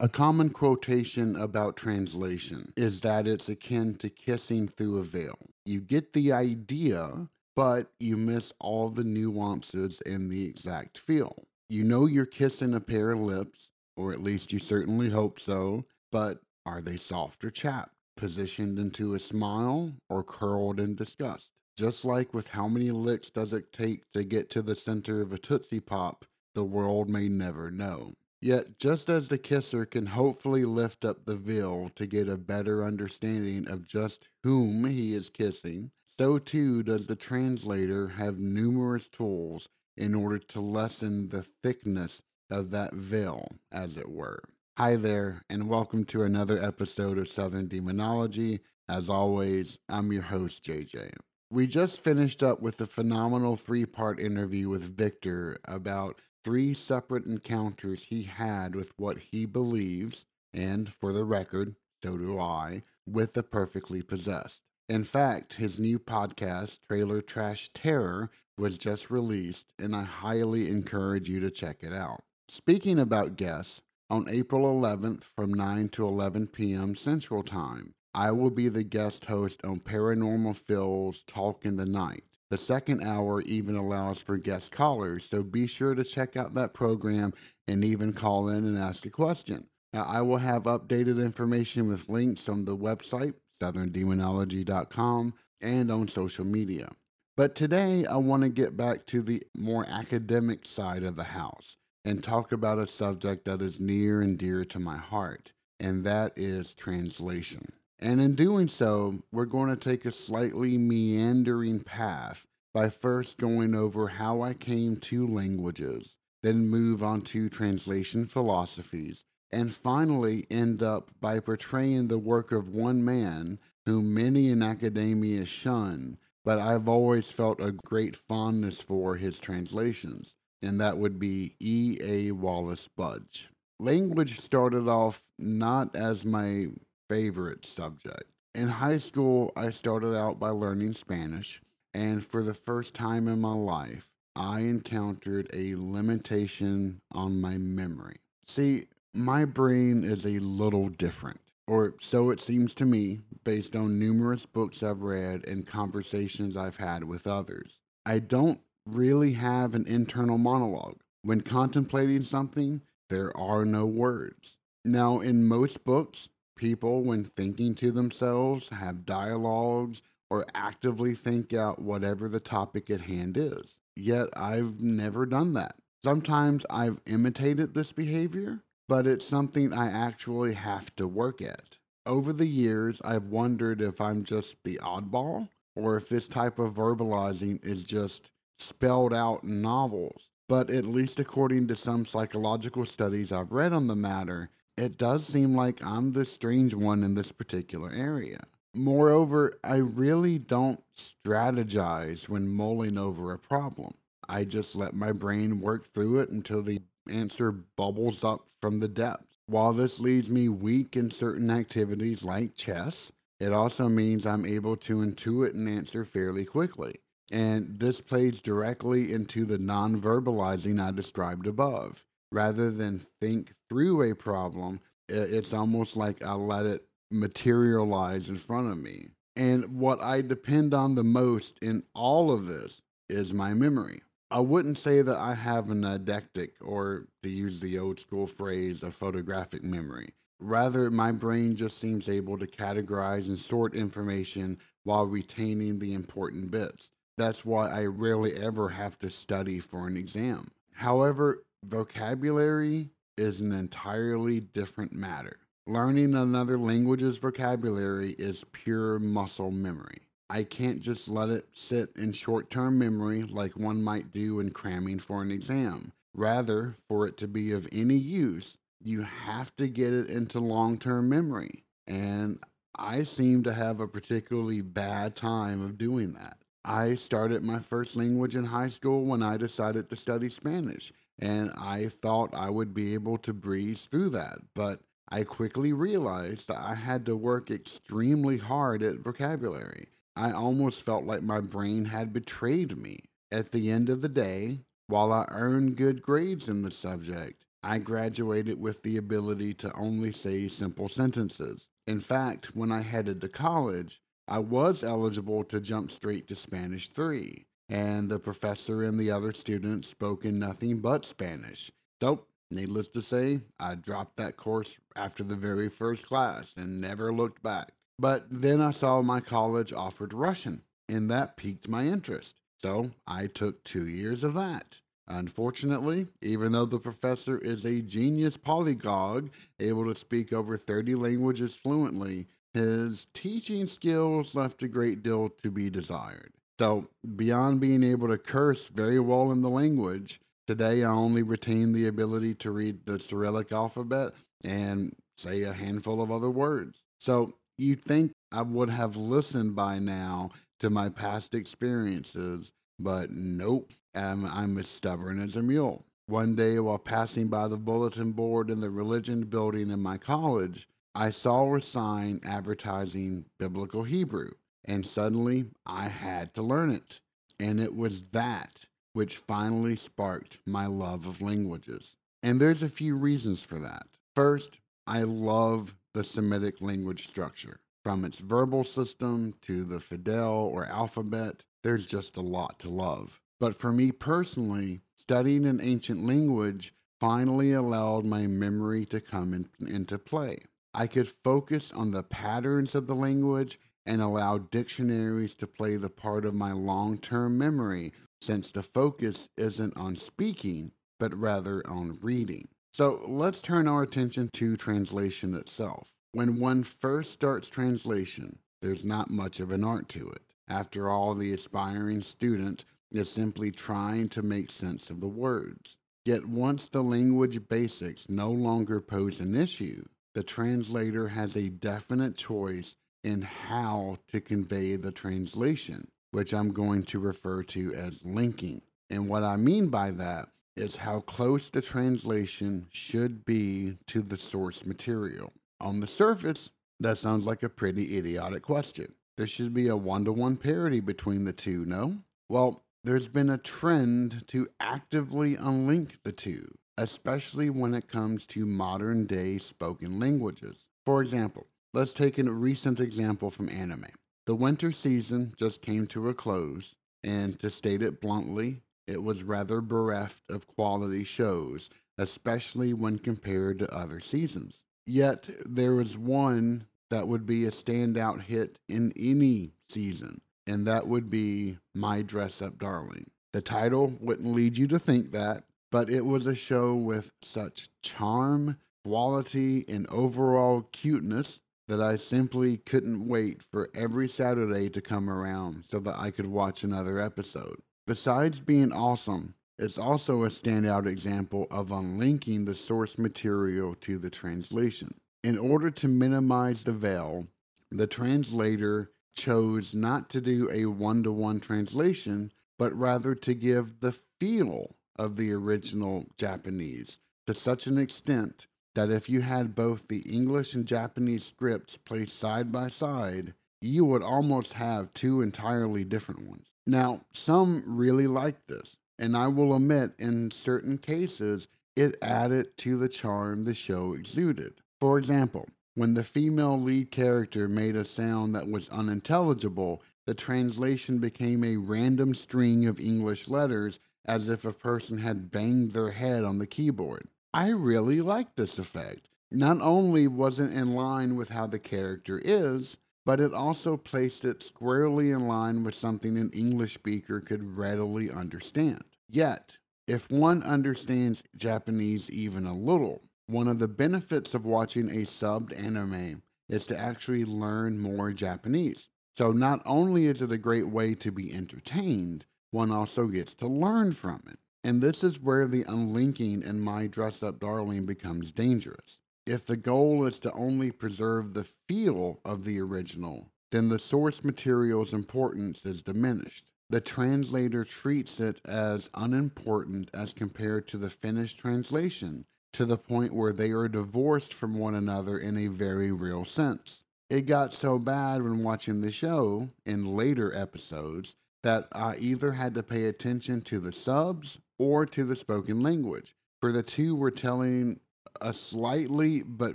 A common quotation about translation is that it's akin to kissing through a veil. You get the idea, but you miss all the nuances and the exact feel. You know you're kissing a pair of lips, or at least you certainly hope so, but are they soft or chapped, positioned into a smile, or curled in disgust? Just like with how many licks does it take to get to the center of a Tootsie Pop, the world may never know. Yet, just as the kisser can hopefully lift up the veil to get a better understanding of just whom he is kissing, so too does the translator have numerous tools in order to lessen the thickness of that veil, as it were. Hi there, and welcome to another episode of Southern Demonology. As always, I'm your host, JJ. We just finished up with the phenomenal three part interview with Victor about three separate encounters he had with what he believes, and for the record, so do I, with the perfectly possessed. In fact, his new podcast, Trailer Trash Terror, was just released, and I highly encourage you to check it out. Speaking about guests, on April 11th from 9 to 11 p.m. Central Time, I will be the guest host on Paranormal Phil's Talk in the Night. The second hour even allows for guest callers, so be sure to check out that program and even call in and ask a question. Now, I will have updated information with links on the website, southerndemonology.com, and on social media. But today, I want to get back to the more academic side of the house and talk about a subject that is near and dear to my heart, and that is translation. And in doing so, we're going to take a slightly meandering path by first going over how I came to languages, then move on to translation philosophies, and finally end up by portraying the work of one man whom many in academia shun, but I've always felt a great fondness for his translations, and that would be E. A. Wallis Budge. Language started off not as my favorite subject. In high school, I started out by learning Spanish, and for the first time in my life, I encountered a limitation on my memory. See, my brain is a little different, or so it seems to me, based on numerous books I've read and conversations I've had with others. I don't really have an internal monologue. When contemplating something, there are no words. Now, in most books, people, when thinking to themselves, have dialogues or actively think out whatever the topic at hand is. Yet I've never done that. Sometimes I've imitated this behavior, but it's something I actually have to work at. Over the years, I've wondered if I'm just the oddball or if this type of verbalizing is just spelled out in novels. But at least according to some psychological studies I've read on the matter, it does seem like I'm the strange one in this particular area. Moreover, I really don't strategize when mulling over a problem. I just let my brain work through it until the answer bubbles up from the depths. While this leaves me weak in certain activities like chess, it also means I'm able to intuit an answer fairly quickly. And this plays directly into the non verbalizing I described above. Rather than think through a problem, it's almost like I let it materialize in front of me. And what I depend on the most in all of this is my memory. I wouldn't say that I have an eidetic, or to use the old school phrase, a photographic memory. Rather, my brain just seems able to categorize and sort information while retaining the important bits. That's why I rarely ever have to study for an exam. However, vocabulary is an entirely different matter. Learning another language's vocabulary is pure muscle memory. I can't just let it sit in short term memory like one might do in cramming for an exam. Rather, for it to be of any use, you have to get it into long term memory. And I seem to have a particularly bad time of doing that. I started my first language in high school when I decided to study Spanish, and I thought I would be able to breeze through that. But I quickly realized that I had to work extremely hard at vocabulary. I almost felt like my brain had betrayed me. At the end of the day, while I earned good grades in the subject, I graduated with the ability to only say simple sentences. In fact, when I headed to college, I was eligible to jump straight to Spanish 3, and the professor and the other students spoke in nothing but Spanish. So Needless to say, I dropped that course after the very first class and never looked back. But then I saw my college offered Russian, and that piqued my interest. So I took two years of that. Unfortunately, even though the professor is a genius polyglot, able to speak over 30 languages fluently, his teaching skills left a great deal to be desired. So, beyond being able to curse very well in the language, Today, I only retain the ability to read the Cyrillic alphabet and say a handful of other words. So, you'd think I would have listened by now to my past experiences, but nope, I'm, I'm as stubborn as a mule. One day, while passing by the bulletin board in the religion building in my college, I saw a sign advertising biblical Hebrew, and suddenly I had to learn it. And it was that which finally sparked my love of languages. And there's a few reasons for that. First, I love the Semitic language structure. From its verbal system to the Fidel or alphabet, there's just a lot to love. But for me personally, studying an ancient language finally allowed my memory to come in, into play. I could focus on the patterns of the language and allow dictionaries to play the part of my long term memory since the focus isn't on speaking, but rather on reading. So let's turn our attention to translation itself. When one first starts translation, there's not much of an art to it. After all, the aspiring student is simply trying to make sense of the words. Yet once the language basics no longer pose an issue, the translator has a definite choice in how to convey the translation which I'm going to refer to as linking. And what I mean by that is how close the translation should be to the source material. On the surface, that sounds like a pretty idiotic question. There should be a one to one parity between the two, no? Well, there's been a trend to actively unlink the two, especially when it comes to modern day spoken languages. For example, let's take a recent example from anime. The winter season just came to a close, and to state it bluntly, it was rather bereft of quality shows, especially when compared to other seasons. Yet there was one that would be a standout hit in any season, and that would be My Dress Up Darling. The title wouldn't lead you to think that, but it was a show with such charm, quality, and overall cuteness that I simply couldn't wait for every Saturday to come around so that I could watch another episode. Besides being awesome, it's also a standout example of unlinking the source material to the translation. In order to minimize the veil, the translator chose not to do a one to one translation, but rather to give the feel of the original Japanese to such an extent that if you had both the English and Japanese scripts placed side by side, you would almost have two entirely different ones. Now, some really liked this, and I will admit in certain cases it added to the charm the show exuded. For example, when the female lead character made a sound that was unintelligible, the translation became a random string of English letters as if a person had banged their head on the keyboard. I really liked this effect. Not only was it in line with how the character is, but it also placed it squarely in line with something an English speaker could readily understand. Yet, if one understands Japanese even a little, one of the benefits of watching a subbed anime is to actually learn more Japanese. So, not only is it a great way to be entertained, one also gets to learn from it. And this is where the unlinking in My Dress Up Darling becomes dangerous. If the goal is to only preserve the feel of the original, then the source material's importance is diminished. The translator treats it as unimportant as compared to the finished translation, to the point where they are divorced from one another in a very real sense. It got so bad when watching the show in later episodes that I either had to pay attention to the subs or to the spoken language, for the two were telling a slightly but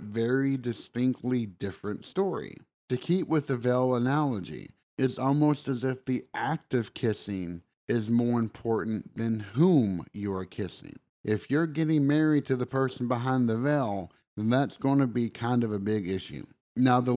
very distinctly different story. To keep with the veil analogy, it's almost as if the act of kissing is more important than whom you are kissing. If you're getting married to the person behind the veil, then that's going to be kind of a big issue. Now, the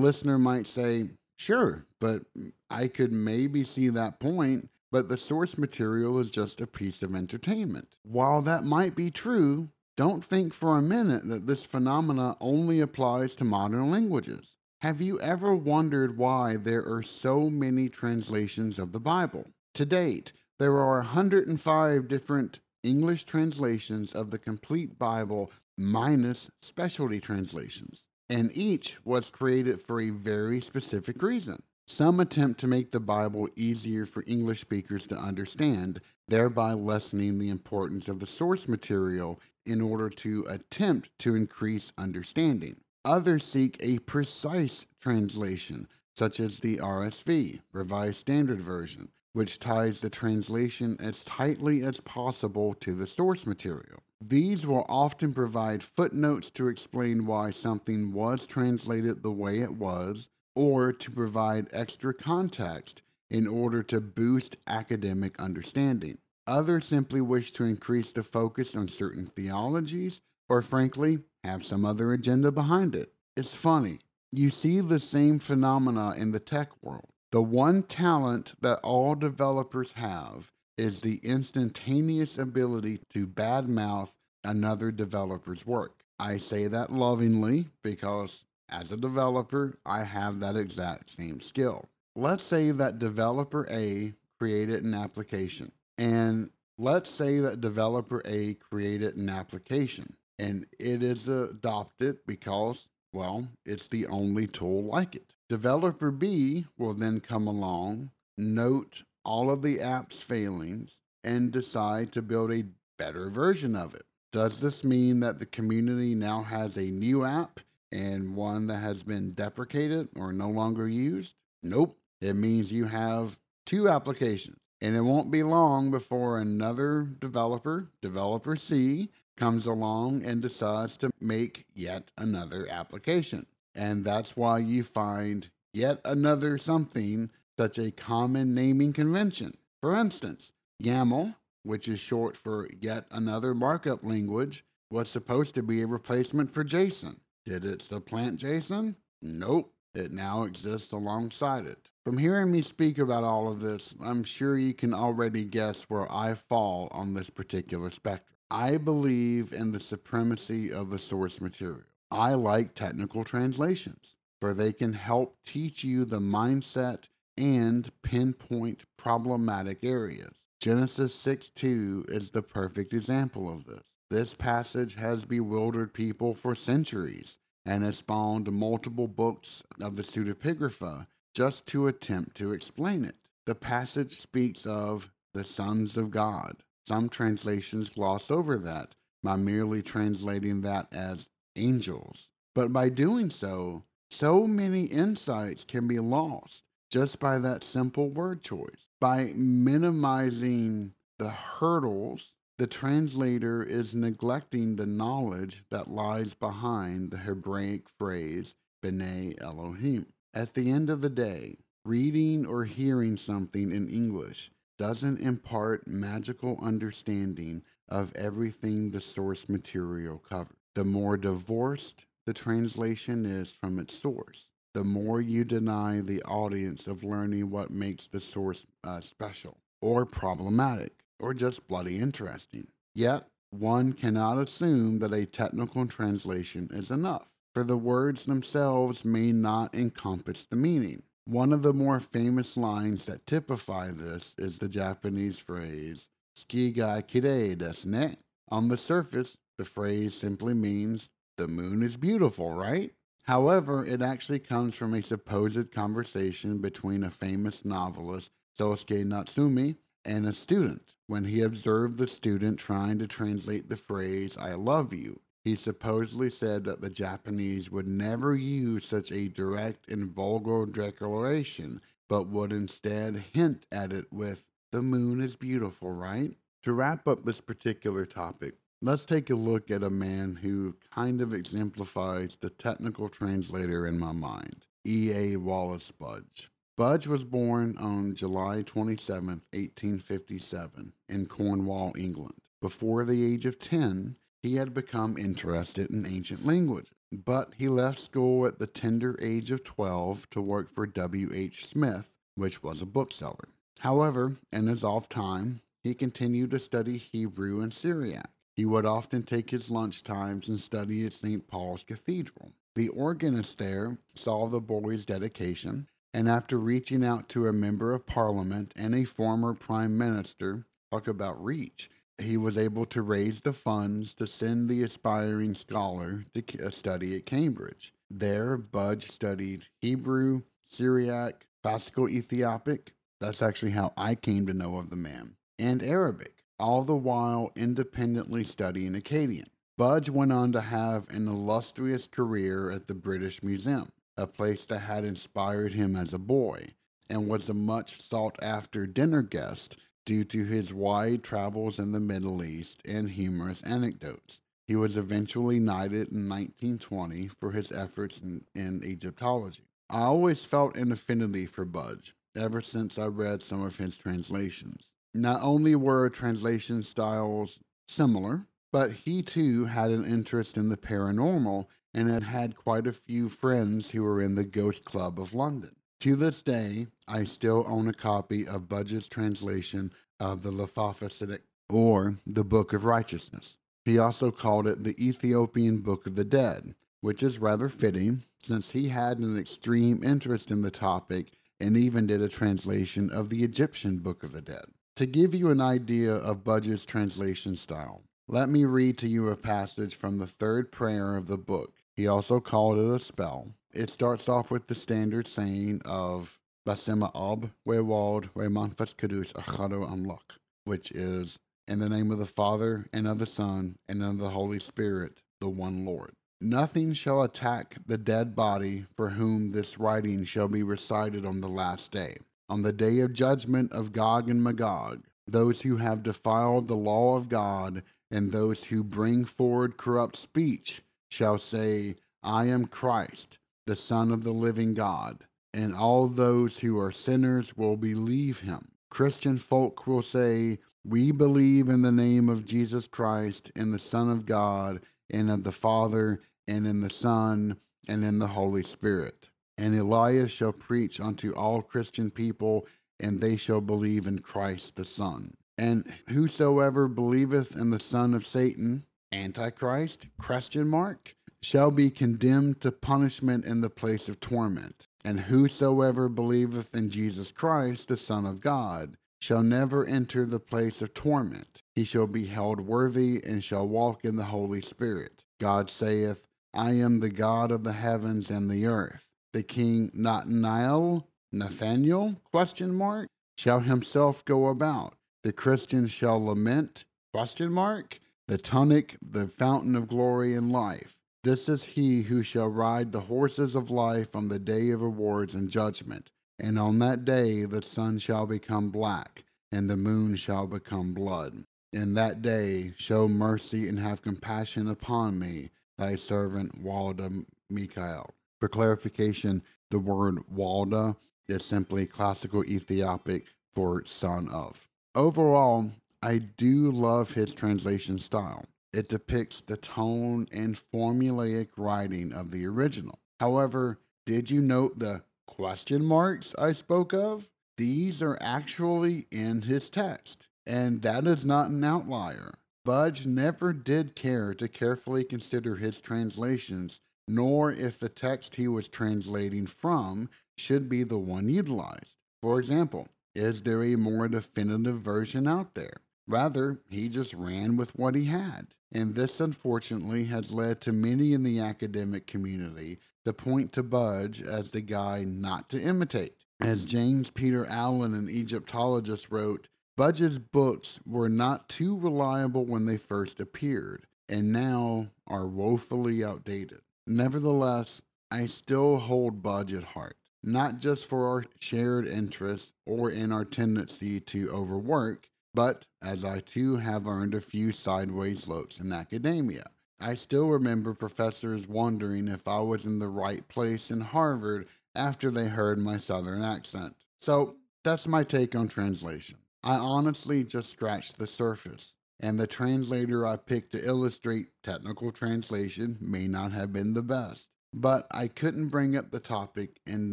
Listener might say, sure, but I could maybe see that point, but the source material is just a piece of entertainment. While that might be true, don't think for a minute that this phenomena only applies to modern languages. Have you ever wondered why there are so many translations of the Bible? To date, there are 105 different English translations of the complete Bible minus specialty translations, and each was created for a very specific reason. Some attempt to make the Bible easier for English speakers to understand, thereby lessening the importance of the source material in order to attempt to increase understanding. Others seek a precise translation, such as the RSV, Revised Standard Version, which ties the translation as tightly as possible to the source material. These will often provide footnotes to explain why something was translated the way it was, or to provide extra context in order to boost academic understanding. Others simply wish to increase the focus on certain theologies, or frankly, have some other agenda behind it. It's funny. You see the same phenomena in the tech world. The one talent that all developers have is the instantaneous ability to badmouth another developer's work. I say that lovingly because as a developer, I have that exact same skill. Let's say that developer A created an application and Let's say that developer A created an application and it is adopted because, well, it's the only tool like it. Developer B will then come along, note all of the app's failings, and decide to build a better version of it. Does this mean that the community now has a new app and one that has been deprecated or no longer used? Nope. It means you have two applications. And it won't be long before another developer, developer C, comes along and decides to make yet another application. And that's why you find yet another something such a common naming convention. For instance, YAML, which is short for yet another markup language, was supposed to be a replacement for JSON. Did it supplant JSON? Nope. It now exists alongside it. From hearing me speak about all of this, I'm sure you can already guess where I fall on this particular spectrum. I believe in the supremacy of the source material. I like technical translations, for they can help teach you the mindset and pinpoint problematic areas. Genesis 6 2 is the perfect example of this. This passage has bewildered people for centuries and has spawned multiple books of the pseudepigrapha just to attempt to explain it. The passage speaks of the sons of God. Some translations gloss over that by merely translating that as angels. But by doing so, so many insights can be lost just by that simple word choice. By minimizing the hurdles the translator is neglecting the knowledge that lies behind the Hebraic phrase B'nai Elohim. At the end of the day, reading or hearing something in English doesn't impart magical understanding of everything the source material covers. The more divorced the translation is from its source, the more you deny the audience of learning what makes the source uh, special or problematic or just bloody interesting. Yet, one cannot assume that a technical translation is enough, for the words themselves may not encompass the meaning. One of the more famous lines that typify this is the Japanese phrase, Tsuki ga kirei desu ne. On the surface, the phrase simply means, the moon is beautiful, right? However, it actually comes from a supposed conversation between a famous novelist, Soseki Natsume, and a student. When he observed the student trying to translate the phrase, I love you, he supposedly said that the Japanese would never use such a direct and vulgar declaration, but would instead hint at it with, The moon is beautiful, right? To wrap up this particular topic, let's take a look at a man who kind of exemplifies the technical translator in my mind E.A. Wallis Budge. Budge was born on July 27, 1857, in Cornwall, England. Before the age of 10, he had become interested in ancient languages, but he left school at the tender age of 12 to work for W. H. Smith, which was a bookseller. However, in his off time, he continued to study Hebrew and Syriac. He would often take his lunch times and study at St. Paul's Cathedral. The organist there saw the boy's dedication and after reaching out to a member of parliament and a former prime minister, talk about reach, he was able to raise the funds to send the aspiring scholar to uh, study at Cambridge. There, Budge studied Hebrew, Syriac, classical Ethiopic. That's actually how I came to know of the man, and Arabic, all the while independently studying Akkadian. Budge went on to have an illustrious career at the British Museum a place that had inspired him as a boy, and was a much sought after dinner guest due to his wide travels in the Middle East and humorous anecdotes. He was eventually knighted in 1920 for his efforts in, in Egyptology. I always felt an affinity for Budge ever since I read some of his translations. Not only were translation styles similar, but he too had an interest in the paranormal and had had quite a few friends who were in the Ghost Club of London. To this day, I still own a copy of Budge's translation of the Siddiq, or the Book of Righteousness. He also called it the Ethiopian Book of the Dead, which is rather fitting since he had an extreme interest in the topic and even did a translation of the Egyptian Book of the Dead. To give you an idea of Budge's translation style, let me read to you a passage from the third prayer of the book. He also called it a spell. It starts off with the standard saying of Basema Ab, Wewald, Wemanfas Kadus, Achado Amlok, which is in the name of the Father, and of the Son, and of the Holy Spirit, the one Lord. Nothing shall attack the dead body for whom this writing shall be recited on the last day. On the day of judgment of Gog and Magog, those who have defiled the law of God, and those who bring forward corrupt speech, shall say, I am Christ, the Son of the living God. And all those who are sinners will believe him. Christian folk will say, we believe in the name of Jesus Christ, in the Son of God, and of the Father, and in the Son, and in the Holy Spirit. And Elias shall preach unto all Christian people, and they shall believe in Christ the Son. And whosoever believeth in the Son of Satan, Antichrist, question mark, shall be condemned to punishment in the place of torment. And whosoever believeth in Jesus Christ, the Son of God, shall never enter the place of torment. He shall be held worthy and shall walk in the Holy Spirit. God saith, I am the God of the heavens and the earth. The king Nathaniel, Nathaniel, question mark, shall himself go about. The Christian shall lament, question mark, the tonic, the fountain of glory and life. This is he who shall ride the horses of life on the day of awards and judgment. And on that day the sun shall become black, and the moon shall become blood. In that day show mercy and have compassion upon me, thy servant Walda Michael. For clarification, the word Walda is simply classical Ethiopic for son of. Overall, I do love his translation style. It depicts the tone and formulaic writing of the original. However, did you note the question marks I spoke of, these are actually in his text, and that is not an outlier. Budge never did care to carefully consider his translations, nor if the text he was translating from should be the one utilized. For example, is there a more definitive version out there? Rather, he just ran with what he had. And this, unfortunately, has led to many in the academic community to point to Budge as the guy not to imitate. As James Peter Allen, an Egyptologist, wrote, Budge's books were not too reliable when they first appeared, and now are woefully outdated. Nevertheless, I still hold Budge at heart, not just for our shared interests or in our tendency to overwork, but as I too have earned a few sideways looks in academia. I still remember professors wondering if I was in the right place in Harvard after they heard my southern accent. So that's my take on translation. I honestly just scratched the surface, and the translator I picked to illustrate technical translation may not have been the best. But I couldn't bring up the topic and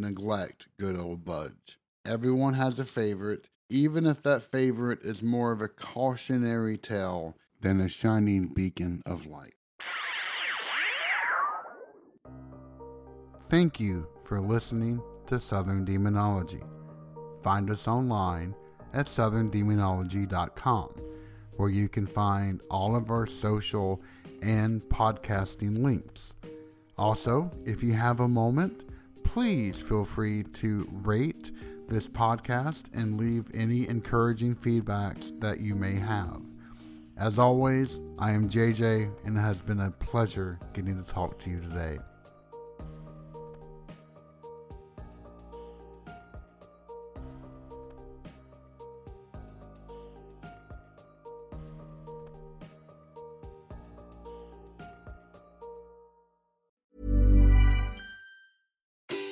neglect good old Budge. Everyone has a favorite, even if that favorite is more of a cautionary tale than a shining beacon of light. Thank you for listening to Southern Demonology. Find us online at southerndemonology.com, where you can find all of our social and podcasting links. Also, if you have a moment, please feel free to rate this podcast and leave any encouraging feedbacks that you may have. As always, I am JJ, and it has been a pleasure getting to talk to you today.